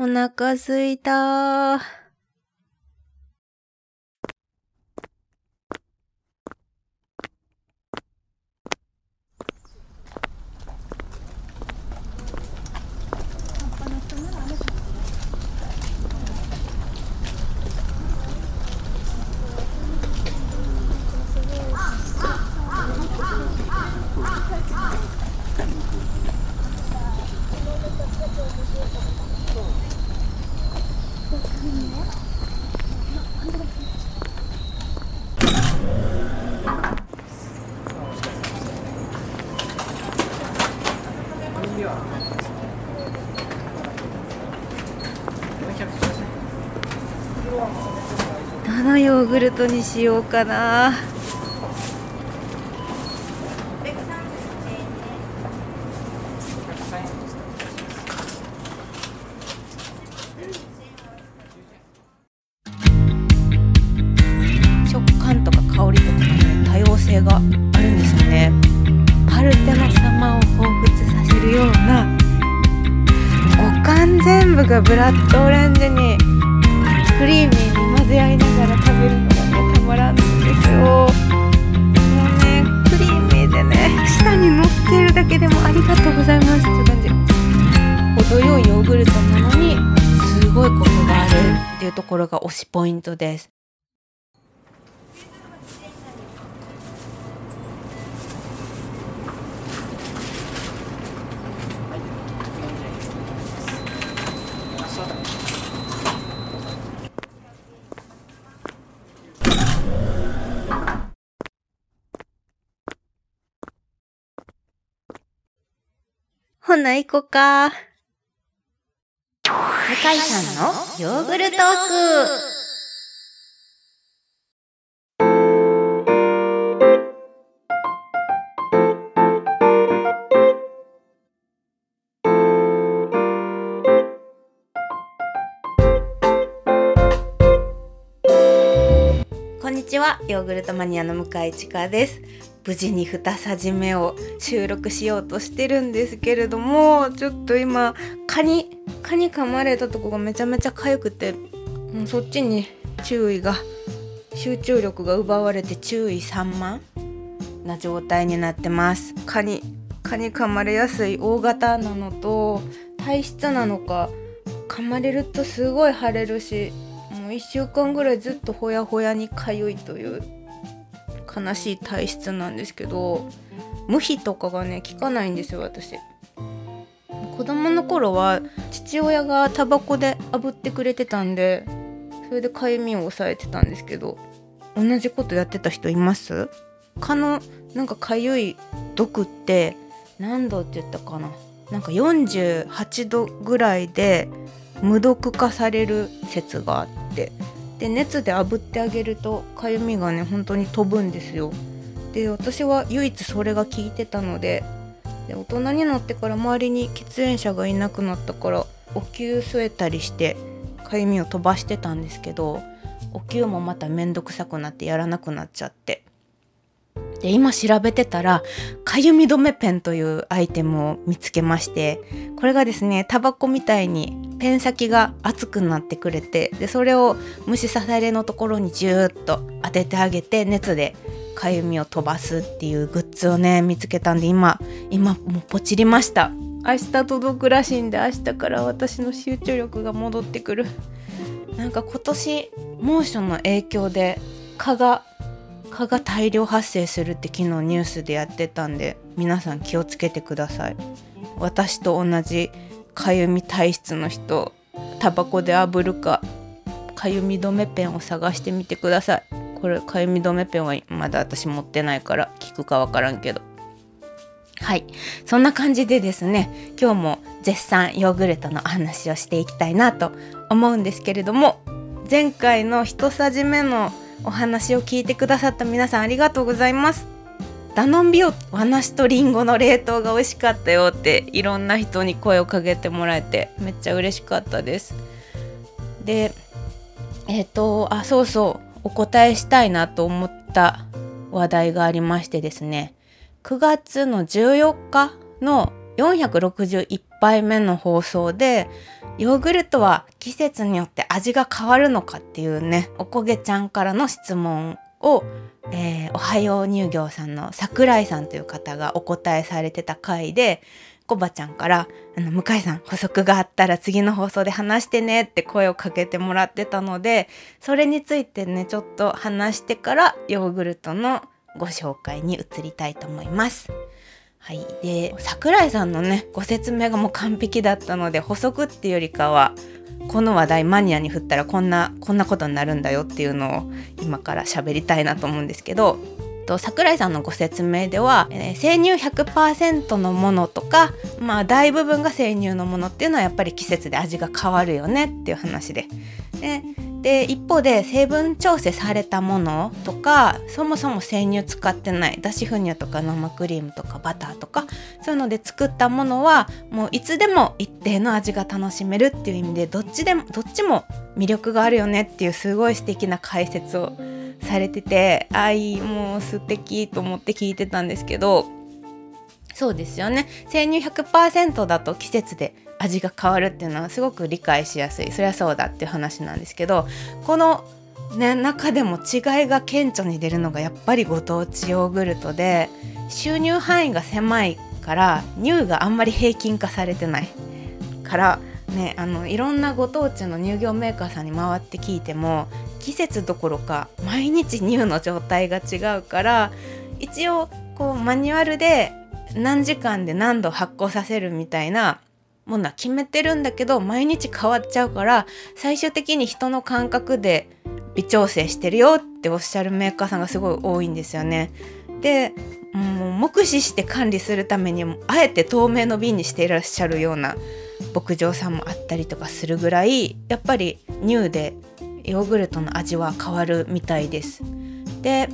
お腹すいたーのーグルトにしようかな。食感とか香りとかね多様性があるんですよね。パルテノ様を彷彿させるような。五感全部がブラッドころが推しポイントです。ほな行こか。向井さんのヨーグルトーク。こんにちは。ヨーグルトマニアの向井千佳です。無事に2さじ目を収録しようとしてるんですけれどもちょっと今蚊に蚊に噛まれたとこがめちゃめちゃ痒くてもうそっちに注意が集中力が奪われて注意散漫な状態になってます。蚊に蚊に噛まれやすい大型なのと体質なのか噛まれるとすごい腫れるしもう1週間ぐらいずっとほやほやに痒いという悲しい体質なんですけど無比とかがね効かないんですよ私。子供の頃は父親がタバコで炙ってくれてたんでそれでかゆみを抑えてたんですけど同じことやってた人います？蚊のなんかかゆい毒って何度って言ったかな？なんか48度ぐらいで無毒化される説があって。で熱で炙ってあげるとかゆみがね本当に飛ぶんですよ。で私は唯一それが効いてたのでで大人になってから周りに喫煙者がいなくなったからお灸据えたりしてかゆみを飛ばしてたんですけどお灸もまた面倒くさくなってやらなくなっちゃって。で今調べてたらかゆみ止めペンというアイテムを見つけましてこれがですねタバコみたいにペン先が熱くなってくれてでそれを虫刺されのところにジューッと当ててあげて熱でかゆみを飛ばすっていうグッズをね見つけたんで今今もうポチりました。明日届くらしいんで明日から私の集中力が戻ってくる。なんか今年猛暑の影響で蚊が蚊が大量発生するって昨日ニュースでやってたんで皆さん気をつけてください。私と同じかゆみ体質の人タバコで炙るかかゆみ止めペンを探してみてください。これかゆみ止めペンはまだ私持ってないから効くかわからんけど。はい。そんな感じでですね今日も絶賛ヨーグルトの話をしていきたいなと思うんですけれども前回の一さじ目のお話を聞いてくださった皆さんありがとうございます。ダノンビオ和梨とリンゴの冷凍が美味しかったよっていろんな人に声をかけてもらえてめっちゃ嬉しかったです。でえっ、ー、とあそうそうお答えしたいなと思った話題がありましてですね。9月の14日の461杯目の放送でヨーグルトは季節によって味が変わるのかっていうねおこげちゃんからの質問を、えー、おはよう乳業さんの桜井さんという方がお答えされてた回でコバちゃんからあの向井さん補足があったら次の放送で話してねって声をかけてもらってたのでそれについてねちょっと話してからヨーグルトのご紹介に移りたいと思います。はい、で桜井さんのねご説明がもう完璧だったので補足っていうよりかはこの話題マニアに振ったらこんなこんなことになるんだよっていうのを今から喋りたいなと思うんですけどと桜井さんのご説明では、えー、生乳100%のものとかまあ大部分が生乳のものっていうのはやっぱり季節で味が変わるよねっていう話で。でで一方で成分調整されたものとかそもそも生乳使ってない脱脂粉乳とか生クリームとかバターとかそういうので作ったものはもういつでも一定の味が楽しめるっていう意味でどっちでもどっちも魅力があるよねっていうすごい素敵な解説をされててあいもう素敵と思って聞いてたんですけどそうですよね。生乳100%だと季節で味が変わるっていうのはすごく理解しやすい。そりゃそうだっていう話なんですけどこのね中でも違いが顕著に出るのがやっぱりご当地ヨーグルトで収入範囲が狭いから乳があんまり平均化されてない。からねあのいろんなご当地の乳業メーカーさんに回って聞いても季節どころか毎日乳の状態が違うから一応こうマニュアルで何時間で何度発酵させるみたいなものは決めてるんだけど毎日変わっちゃうから最終的に人の感覚で微調整してるよっておっしゃるメーカーさんがすごい多いんですよね。でもう目視して管理するためにあえて透明の瓶にしていらっしゃるような牧場さんもあったりとかするぐらいやっぱり乳でヨーグルトの味は変わるみたいです。で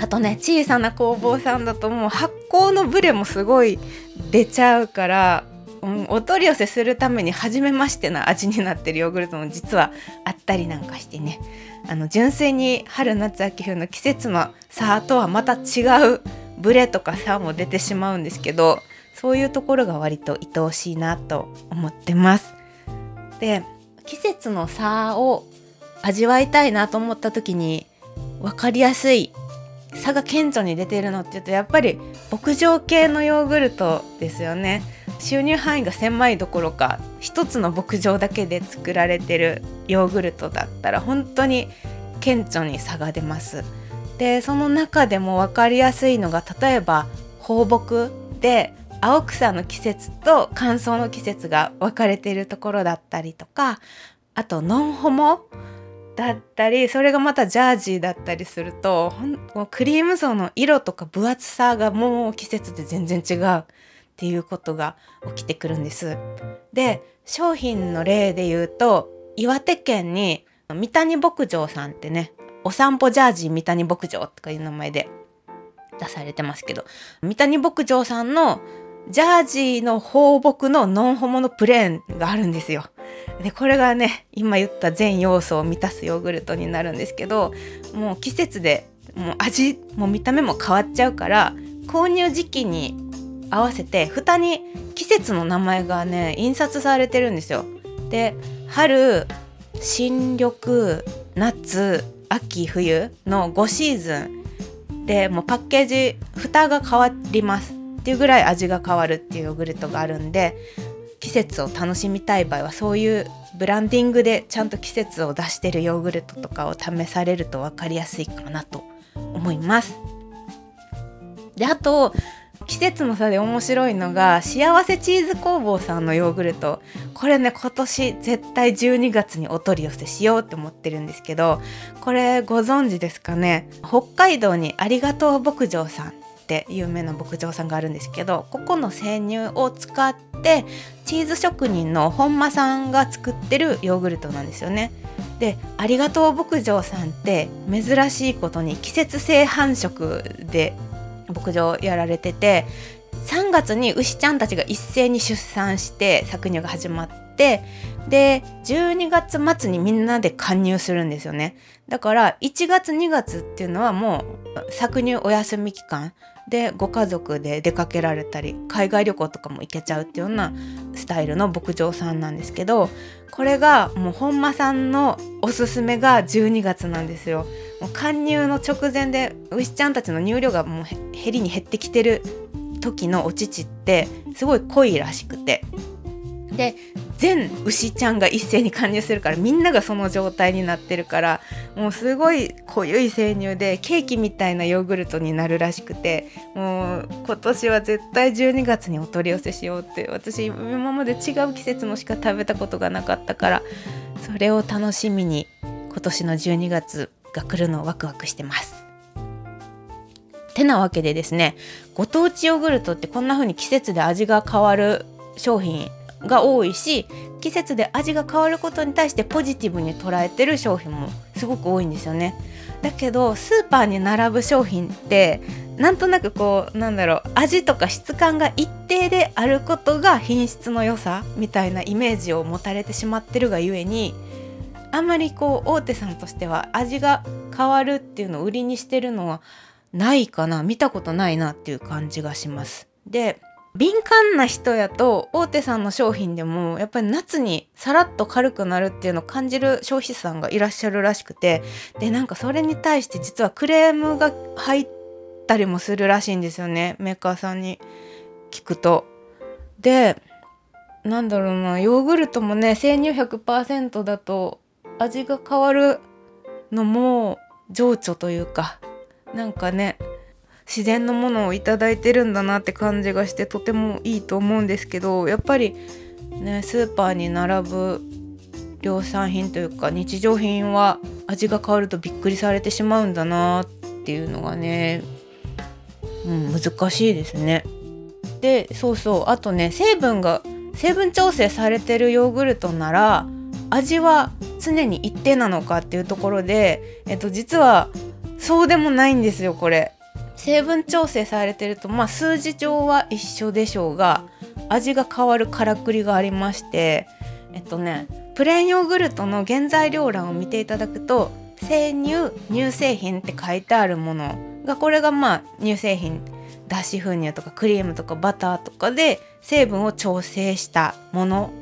あとね小さな工房さんだともう発酵のブレもすごい出ちゃうからうん、お取り寄せするために初めましてな味になってるヨーグルトも実はあったりなんかしてねあの純粋に春夏秋冬の季節の差とはまた違うブレとか差も出てしまうんですけどそういうところが割と愛おしいなと思ってます。で季節の差を味わいたいなと思った時に分かりやすい差が顕著に出ているのって言うとやっぱり牧場系のヨーグルトですよね。収入範囲が狭いどころか一つの牧場だけで作られてるヨーグルトだったら本当に顕著に差が出ます。でその中でも分かりやすいのが例えば放牧で青草の季節と乾燥の季節が分かれているところだったりとかあとノンホモだったりそれがまたジャージーだったりするとほんクリーム層の色とか分厚さがもう季節で全然違うっていうことが起きてくるんです。で商品の例で言うと岩手県に三谷牧場さんってねお散歩ジャージー三谷牧場とかいう名前で出されてますけど三谷牧場さんのジャージーの放牧のノンホモのプレーンがあるんですよ。でこれがね今言った全要素を満たすヨーグルトになるんですけどもう季節でもう味も見た目も変わっちゃうから購入時期に合わせて蓋に季節の名前がね印刷されてるんですよ。で春新緑夏秋冬の5シーズンでもうパッケージ蓋が変わりますっていうぐらい味が変わるっていうヨーグルトがあるんで季節を楽しみたい場合はそういうブランディングでちゃんと季節を出してるヨーグルトとかを試されると分かりやすいかなと思います。であと季節の差で面白いのが幸せチーズ工房さんのヨーグルトこれね今年絶対12月にお取り寄せしようって思ってるんですけどこれご存知ですかね？北海道にありがとう牧場さんって有名な牧場さんがあるんですけどここの生乳を使ってチーズ職人の本間さんが作ってるヨーグルトなんですよね。でありがとう牧場さんって珍しいことに季節性繁殖で牧場やられてて3月に牛ちゃんたちが一斉に出産して搾乳が始まってで12月末にみんなで加入するんですよねだから1月2月っていうのはもう搾乳お休み期間でご家族で出かけられたり海外旅行とかも行けちゃうっていうようなスタイルの牧場さんなんですけどこれがもう本間さんのおすすめが12月なんですよ。もう貫入の直前で牛ちゃんたちの乳量がもう減りに減ってきてる時のお乳ってすごい濃いらしくてで全牛ちゃんが一斉に加入するからみんながその状態になってるからもうすごい濃ゆい生乳でケーキみたいなヨーグルトになるらしくてもう今年は絶対12月にお取り寄せしようって私今まで違う季節のしか食べたことがなかったからそれを楽しみに今年の12月が来るのをワクワクしてます。てなわけでですねご当地ヨーグルトってこんな風に季節で味が変わる商品が多いし季節で味が変わることに対してポジティブに捉えてる商品もすごく多いんですよね。だけどスーパーに並ぶ商品ってなんとなくこうなんだろう味とか質感が一定であることが品質の良さみたいなイメージを持たれてしまってるがゆえにあんまりこう大手さんとしては味が変わるっていうのを売りにしてるのはないかな見たことないなっていう感じがします。で敏感な人やと大手さんの商品でもやっぱり夏にさらっと軽くなるっていうのを感じる消費者さんがいらっしゃるらしくてでなんかそれに対して実はクレームが入ったりもするらしいんですよねメーカーさんに聞くと。でなんだろうなヨーグルトもね生乳100%だと味が変わるのも情緒というかなんかね自然のものを頂いてるんだなって感じがしてとてもいいと思うんですけどやっぱりねスーパーに並ぶ量産品というか日常品は味が変わるとびっくりされてしまうんだなっていうのがね、うん、難しいですね。でそうそうあとね成分が成分調整されてるヨーグルトなら味は常に一定なのかっていうところで、えっと、実はそうでもないんですよこれ。成分調整されてるとまあ数字上は一緒でしょうが味が変わるからくりがありましてえっとねプレーンヨーグルトの原材料欄を見ていただくと生乳乳製品って書いてあるものがこれがまあ乳製品脱脂粉乳とかクリームとかバターとかで成分を調整したもの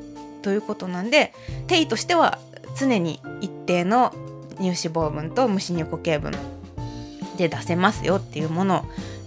ということなんで定位としては常に一定の乳脂肪分と無脂乳固形分で出せますよっていうもの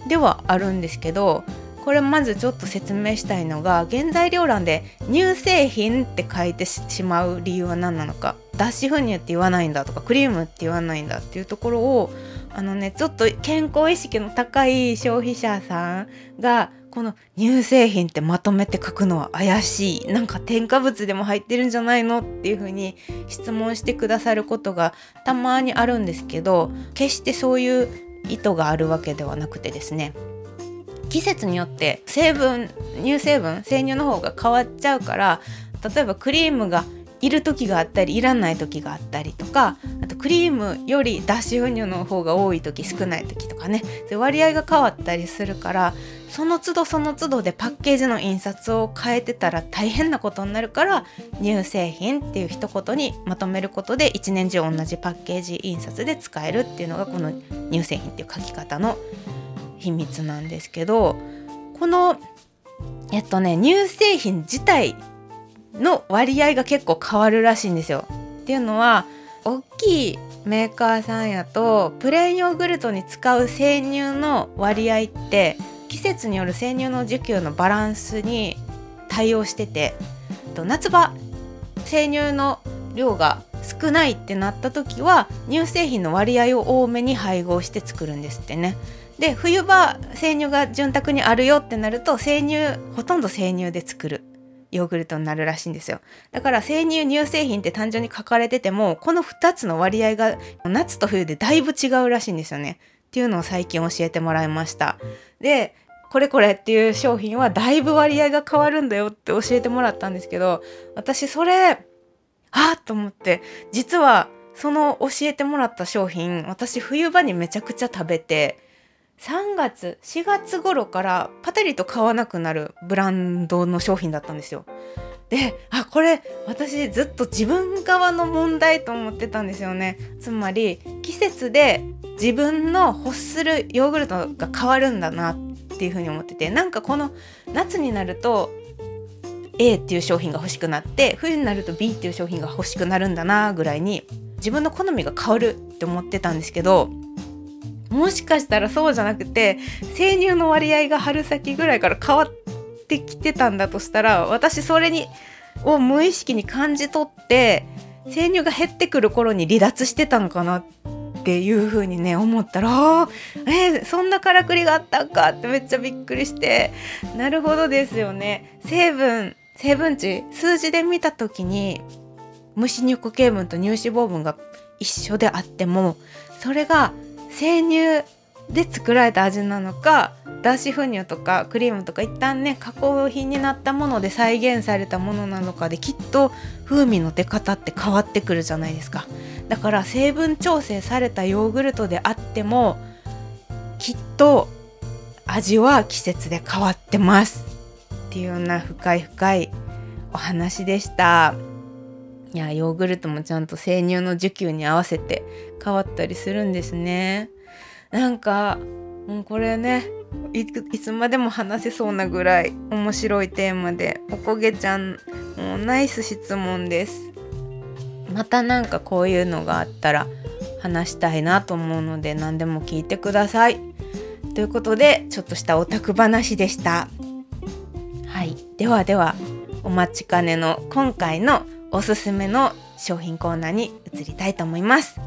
ではあるんですけどこれまずちょっと説明したいのが原材料欄で乳製品って書いてしまう理由は何なのか脱脂粉乳って言わないんだとかクリームって言わないんだっていうところをあのねちょっと健康意識の高い消費者さんがこの乳製品ってまとめて書くのは怪しい。なんか添加物でも入ってるんじゃないのっていう風に質問してくださることがたまにあるんですけど決してそういう意図があるわけではなくてですね季節によって成分乳成分生乳の方が変わっちゃうから例えばクリームがいる時があったりいらない時があったりとかあとクリームより脱脂粉乳の方が多い時少ない時とかね。で割合が変わったりするからその都度その都度でパッケージの印刷を変えてたら大変なことになるから乳製品っていう一言にまとめることで一年中同じパッケージ印刷で使えるっていうのがこの乳製品っていう書き方の秘密なんですけどこのえっとね乳製品自体の割合が結構変わるらしいんですよ。っていうのは大きいメーカーさんやとプレーンヨーグルトに使う生乳の割合って季節による生乳の需給のバランスに対応してて夏場生乳の量が少ないってなった時は乳製品の割合を多めに配合して作るんですってね。で冬場生乳が潤沢にあるよってなると生乳ほとんど生乳で作るヨーグルトになるらしいんですよ。だから生乳乳製品って単純に書かれててもこの2つの割合が夏と冬でだいぶ違うらしいんですよね。っていうのを最近教えてもらいました。でこれこれっていう商品はだいぶ割合が変わるんだよって教えてもらったんですけど私それあっと思って実はその教えてもらった商品私冬場にめちゃくちゃ食べて3月4月頃からパタリと買わなくなるブランドの商品だったんですよ。であこれ私ずっと自分側の問題と思ってたんですよねつまり季節で自分の欲するヨーグルトが変わるんだなっていうふうに思っててなんかこの夏になると A っていう商品が欲しくなって冬になると B っていう商品が欲しくなるんだなぐらいに自分の好みが変わるって思ってたんですけどもしかしたらそうじゃなくて生乳の割合が春先ぐらいから変わってきてたんだとしたら私それにを無意識に感じ取って生乳が減ってくる頃に離脱してたのかなっていう風にね思ったらえー、そんなからくりがあったんかってめっちゃびっくりしてなるほどですよね。成分成分値数字で見た時に無脂乳固形分と乳脂肪分が一緒であってもそれが生乳で作られた味なのか脱脂粉乳とかクリームとか一旦ね加工品になったもので再現されたものなのかできっと風味の出方って変わってくるじゃないですか。だから成分調整されたヨーグルトであってもきっと味は季節で変わってます。っていうような深い深いお話でした。いやヨーグルトもちゃんと生乳の需給に合わせて変わったりするんですね。なんかもうこれねいつまでも話せそうなぐらい面白いテーマでおこげちゃんもうナイス質問です。またなんかこういうのがあったら話したいなと思うので何でも聞いてください。ということでちょっとしたオタク話でした。はい。ではではお待ちかねの今回のおすすめの商品コーナーに移りたいと思います。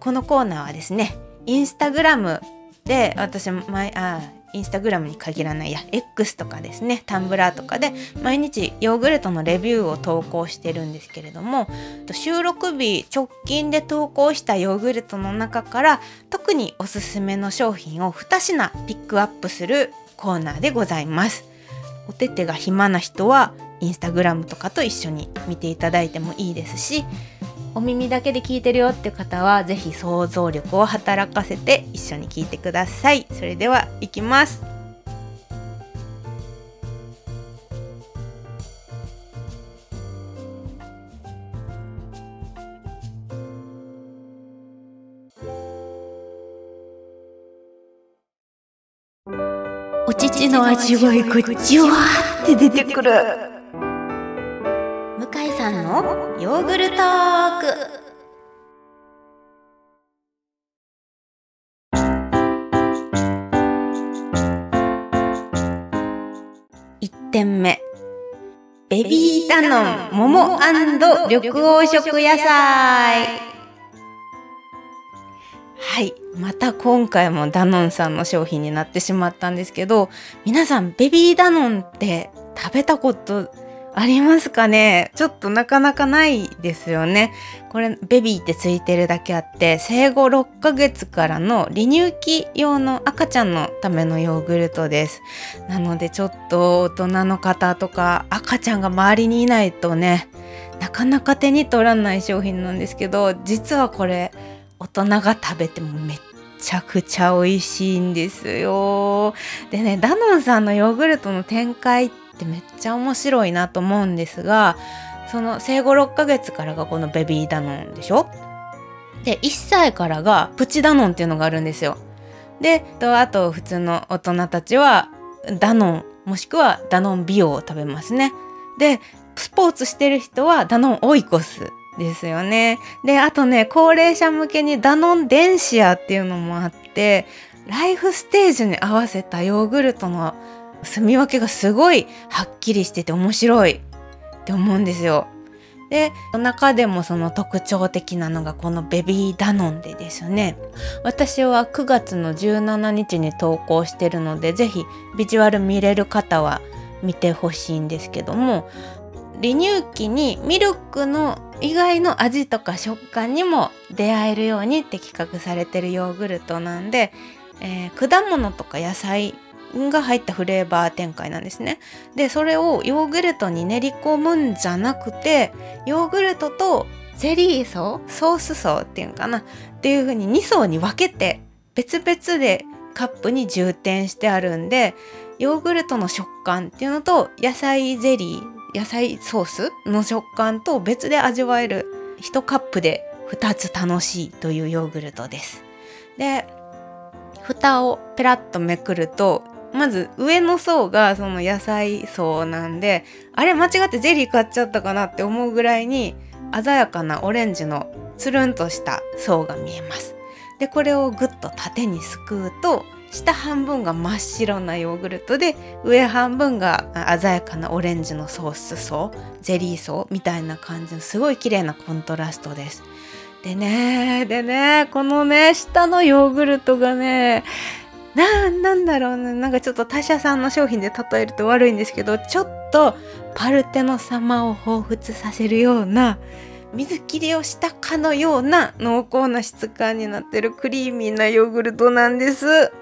このコーナーはですねインスタグラムで私も前あインスタグラムに限らないや X とかですねタンブラーとかで毎日ヨーグルトのレビューを投稿してるんですけれども収録日直近で投稿したヨーグルトの中から特におすすめの商品を2品ピックアップするコーナーでございます。お手手が暇な人はインスタグラムとかと一緒に見ていただいてもいいですしお耳だけで聞いてるよって方は是非想像力を働かせて一緒に聞いてください。それではいきます。お乳の味わいがじわーって出てくる。さんのヨーグルトーク。1点目。ベビーダノン桃緑黄色野菜。はい。また今回もダノンさんの商品になってしまったんですけど皆さんベビーダノンって食べたことありますかね？ちょっとなかなかないですよね。これベビーってついてるだけあって生後6ヶ月からの離乳期用の赤ちゃんのためのヨーグルトです。なのでちょっと大人の方とか赤ちゃんが周りにいないとねなかなか手に取らない商品なんですけど実はこれ大人が食べてもめっちゃくちゃ美味しいんですよ。でねダノンさんのヨーグルトの展開ってってめっちゃ面白いなと思うんですがその生後6ヶ月からがこのベビーダノンでしょ？で1歳からがプチダノンっていうのがあるんですよ。であと普通の大人たちはダノンもしくはダノン美容を食べますね。でスポーツしてる人はダノンオイコスですよね。であとね高齢者向けにダノンデンシアっていうのもあってライフステージに合わせたヨーグルトの住み分けがすごいはっきりしてて面白いって思うんですよ。で中でもその特徴的なのがこのベビーダノンでですね私は9月の17日に投稿してるので是非ビジュアル見れる方は見てほしいんですけども離乳期にミルクの以外の味とか食感にも出会えるようにって企画されてるヨーグルトなんで、えー、果物とか野菜が入ったフレーバー展開なんですね。でそれをヨーグルトに練り込むんじゃなくてヨーグルトとゼリー層ソース層っていうのかなっていう風に2層に分けて別々でカップに充填してあるんでヨーグルトの食感っていうのと野菜ゼリー野菜ソースの食感と別で味わえる1カップで2つ楽しいというヨーグルトです。で蓋をペラッとめくるとまず上の層がその野菜層なんであれ間違ってゼリー買っちゃったかなって思うぐらいに鮮やかなオレンジのつるんとした層が見えます。でこれをぐっと縦にすくうと下半分が真っ白なヨーグルトで上半分が鮮やかなオレンジのソース層ゼリー層みたいな感じのすごい綺麗なコントラストです。でねでねこのね下のヨーグルトがねななんだろうな。なんかちょっと他社さんの商品で例えると悪いんですけどちょっとパルテノ様を彷彿させるような水切りをしたかのような濃厚な質感になってるクリーミーなヨーグルトなんです。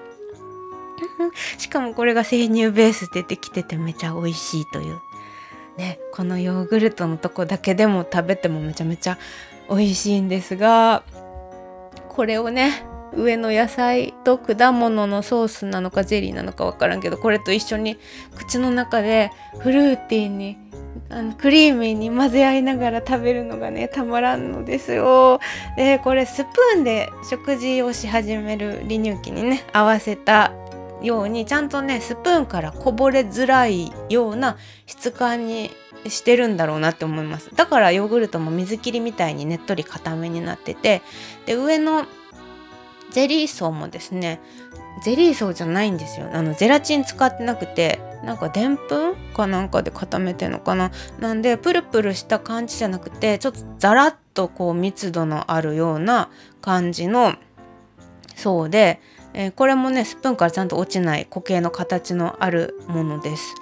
しかもこれが生乳ベースでできててめちゃ美味しいという。ねこのヨーグルトのとこだけでも食べてもめちゃめちゃ美味しいんですがこれをね上の野菜と果物のソースなのかゼリーなのか分からんけどこれと一緒に口の中でフルーティーにあのクリーミーに混ぜ合いながら食べるのがねたまらんのですよ。でこれスプーンで食事をし始める離乳期にね合わせたようにちゃんとねスプーンからこぼれづらいような質感にしてるんだろうなって思いますだからヨーグルトも水切りみたいにねっとり固めになっててで上のゼリー層もですねゼリー層じゃないんですよ。あのゼラチン使ってなくてなんかでんぷんかなんかで固めてんのかな。なんでプルプルした感じじゃなくてちょっとザラッとこう密度のあるような感じの層で、えー、これもねスプーンからちゃんと落ちない固形の形のあるものです。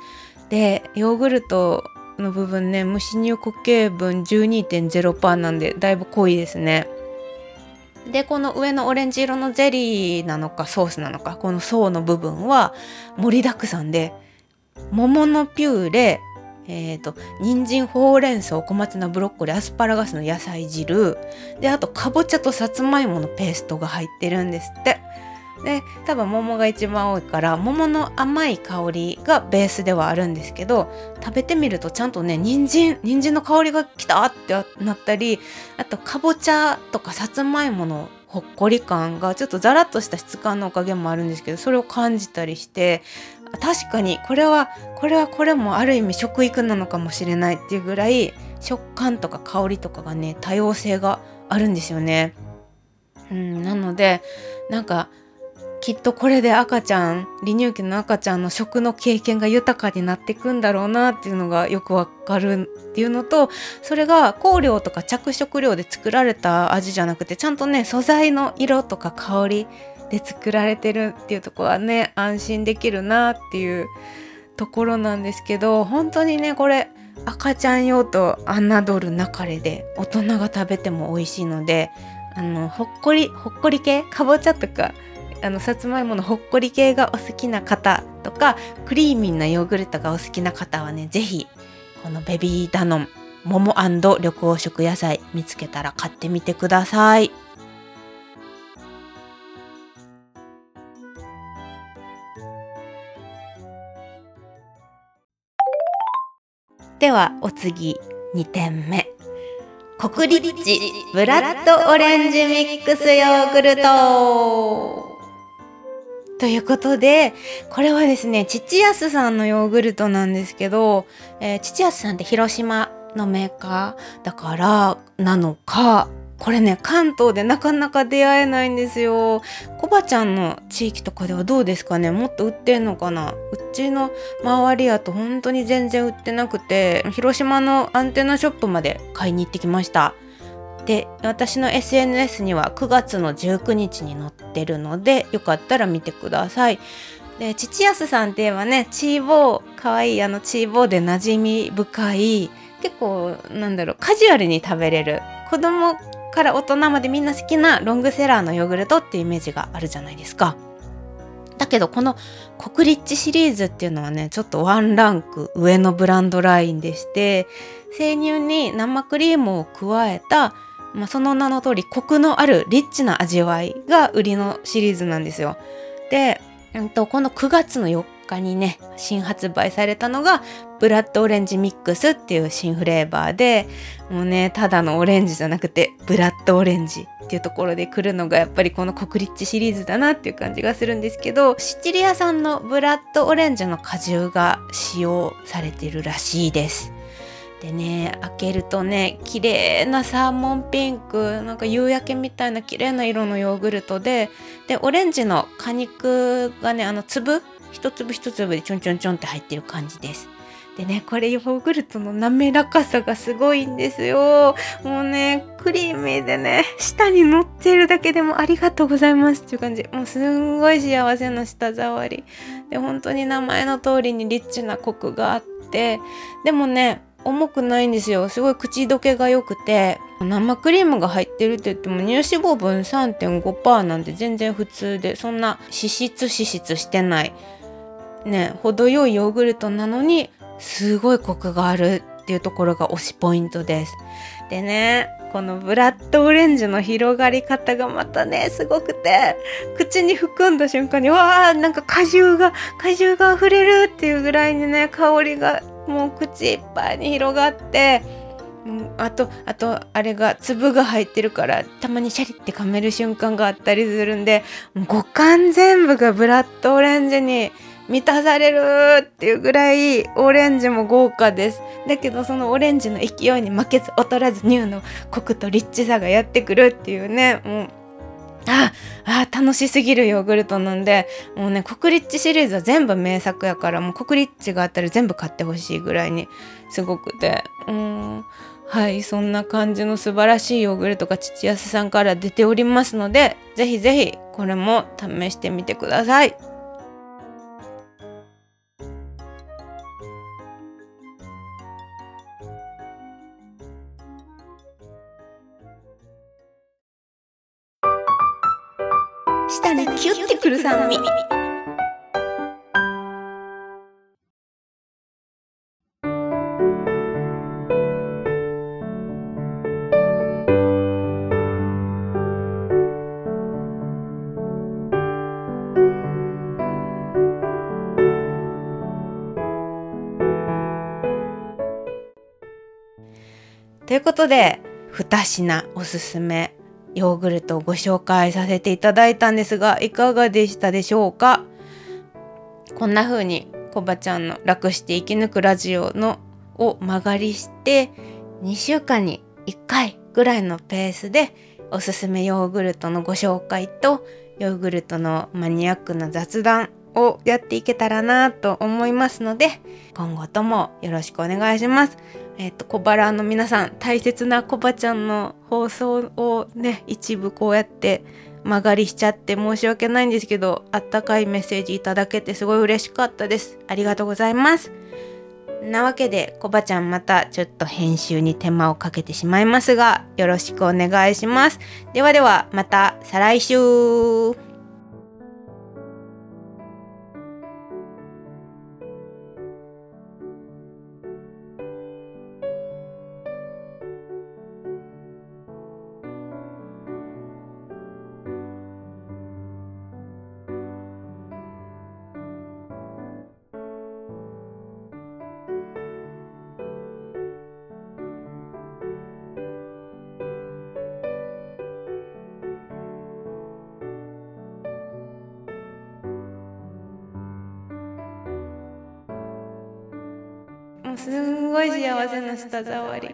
でヨーグルトの部分ね無脂乳固形分12.0%なんでだいぶ濃いですね。でこの上のオレンジ色のゼリーなのかソースなのかこの層の部分は盛りだくさんで桃のピューレえーと、人参ほうれん草小松菜ブロッコリーアスパラガスの野菜汁であとかぼちゃとさつまいものペーストが入ってるんですって。で多分桃が一番多いから桃の甘い香りがベースではあるんですけど食べてみるとちゃんとね人参人参の香りがきたってなったりあとかぼちゃとかさつまいものほっこり感がちょっとザラッとした質感のおかげもあるんですけどそれを感じたりして確かにこれはこれはこれもある意味食育なのかもしれないっていうぐらい食感とか香りとかがね多様性があるんですよね。うん、なのでなんかきっとこれで赤ちゃん離乳期の赤ちゃんの食の経験が豊かになっていくんだろうなっていうのがよくわかるっていうのとそれが香料とか着色料で作られた味じゃなくてちゃんとね素材の色とか香りで作られてるっていうとこはね安心できるなっていうところなんですけど本当にねこれ赤ちゃん用と侮るなかれで大人が食べても美味しいのであのほっこりほっこり系かぼちゃとかあのさつまいものほっこり系がお好きな方とかクリーミーなヨーグルトがお好きな方はね是非このベビーダノン桃緑黄色野菜見つけたら買ってみてください。ではお次2点目国立ブラッドオレンジミックスヨーグルトということで、これはですね、父安さんのヨーグルトなんですけど、えー、父安さんって広島のメーカーだからなのか、これね、関東でなかなか出会えないんですよ。コバちゃんの地域とかではどうですかね？もっと売ってんのかな？うちの周りやと本当に全然売ってなくて、広島のアンテナショップまで買いに行ってきました。で私の SNS には9月の19日に載ってるのでよかったら見てください。で父安さんって言えばねチーボーかわいいあのチーボーで馴染み深い結構なんだろうカジュアルに食べれる子供から大人までみんな好きなロングセラーのヨーグルトっていうイメージがあるじゃないですか。だけどこの国立シリーズっていうのはねちょっとワンランク上のブランドラインでして生乳に生クリームを加えたまあ、その名の通りコクのあるリッチな味わいが売りのシリーズなんですよ。で、うん、とこの9月の4日にね新発売されたのがブラッドオレンジミックスっていう新フレーバーでもうねただのオレンジじゃなくてブラッドオレンジっていうところで来るのがやっぱりこのコクリッチシリーズだなっていう感じがするんですけどシチリア産のブラッドオレンジの果汁が使用されてるらしいです。でね開けるとね綺麗なサーモンピンクなんか夕焼けみたいな綺麗な色のヨーグルトででオレンジの果肉がねあの粒一粒一粒でちょんちょんちょんって入ってる感じです。でねこれヨーグルトの滑らかさがすごいんですよ。もうねクリーミーでね舌に乗ってるだけでもありがとうございます。っていう感じ。もうすんごい幸せな舌触り。で本当に名前の通りにリッチなコクがあって。でもね重くないんですよ。すごい口どけが良くて。生クリームが入ってるって言っても乳脂肪分3.5%なんて全然普通で。そんな脂質脂質してない。ね程よいヨーグルトなのにすごいコクがあるっていうところが推しポイントです。でねこのブラッドオレンジの広がり方がまたねすごくて。口に含んだ瞬間にわあなんか果汁が果汁が溢れるっていうぐらいにね香りがもう口いっぱいに広がってあとあとあれが粒が入ってるからたまにシャリって噛める瞬間があったりするんで五感全部がブラッドオレンジに満たされるっていうぐらいオレンジも豪華です。だけどそのオレンジの勢いに負けず劣らず乳のコクとリッチさがやってくるっていうねもうああ楽しすぎるヨーグルトなんで。もうね国立チシリーズは全部名作やからもうコクリッチがあったら全部買ってほしいぐらいにすごくて。うん。はいそんな感じの素晴らしいヨーグルトが父安さんから出ておりますので是非是非これも試してみてください。舌にキュッてくる酸味ということで2品おすすめヨーグルトをご紹介させていただいたんですがいかがでしたでしょうか？こんな風にコバちゃんの楽して生き抜くラジオのを間借りして2週間に1回ぐらいのペースでおすすめヨーグルトのご紹介とヨーグルトのマニアックな雑談をやっていけたらなと思いますので今後ともよろしくお願いします。えっ、ー、と小腹の皆さん大切なコバちゃんの放送をね一部こうやって曲がりしちゃって申し訳ないんですけどあったかいメッセージいただけてすごい嬉しかったです。ありがとうございます。なわけでコバちゃんまたちょっと編集に手間をかけてしまいますがよろしくお願いします。ではではまた再来週。す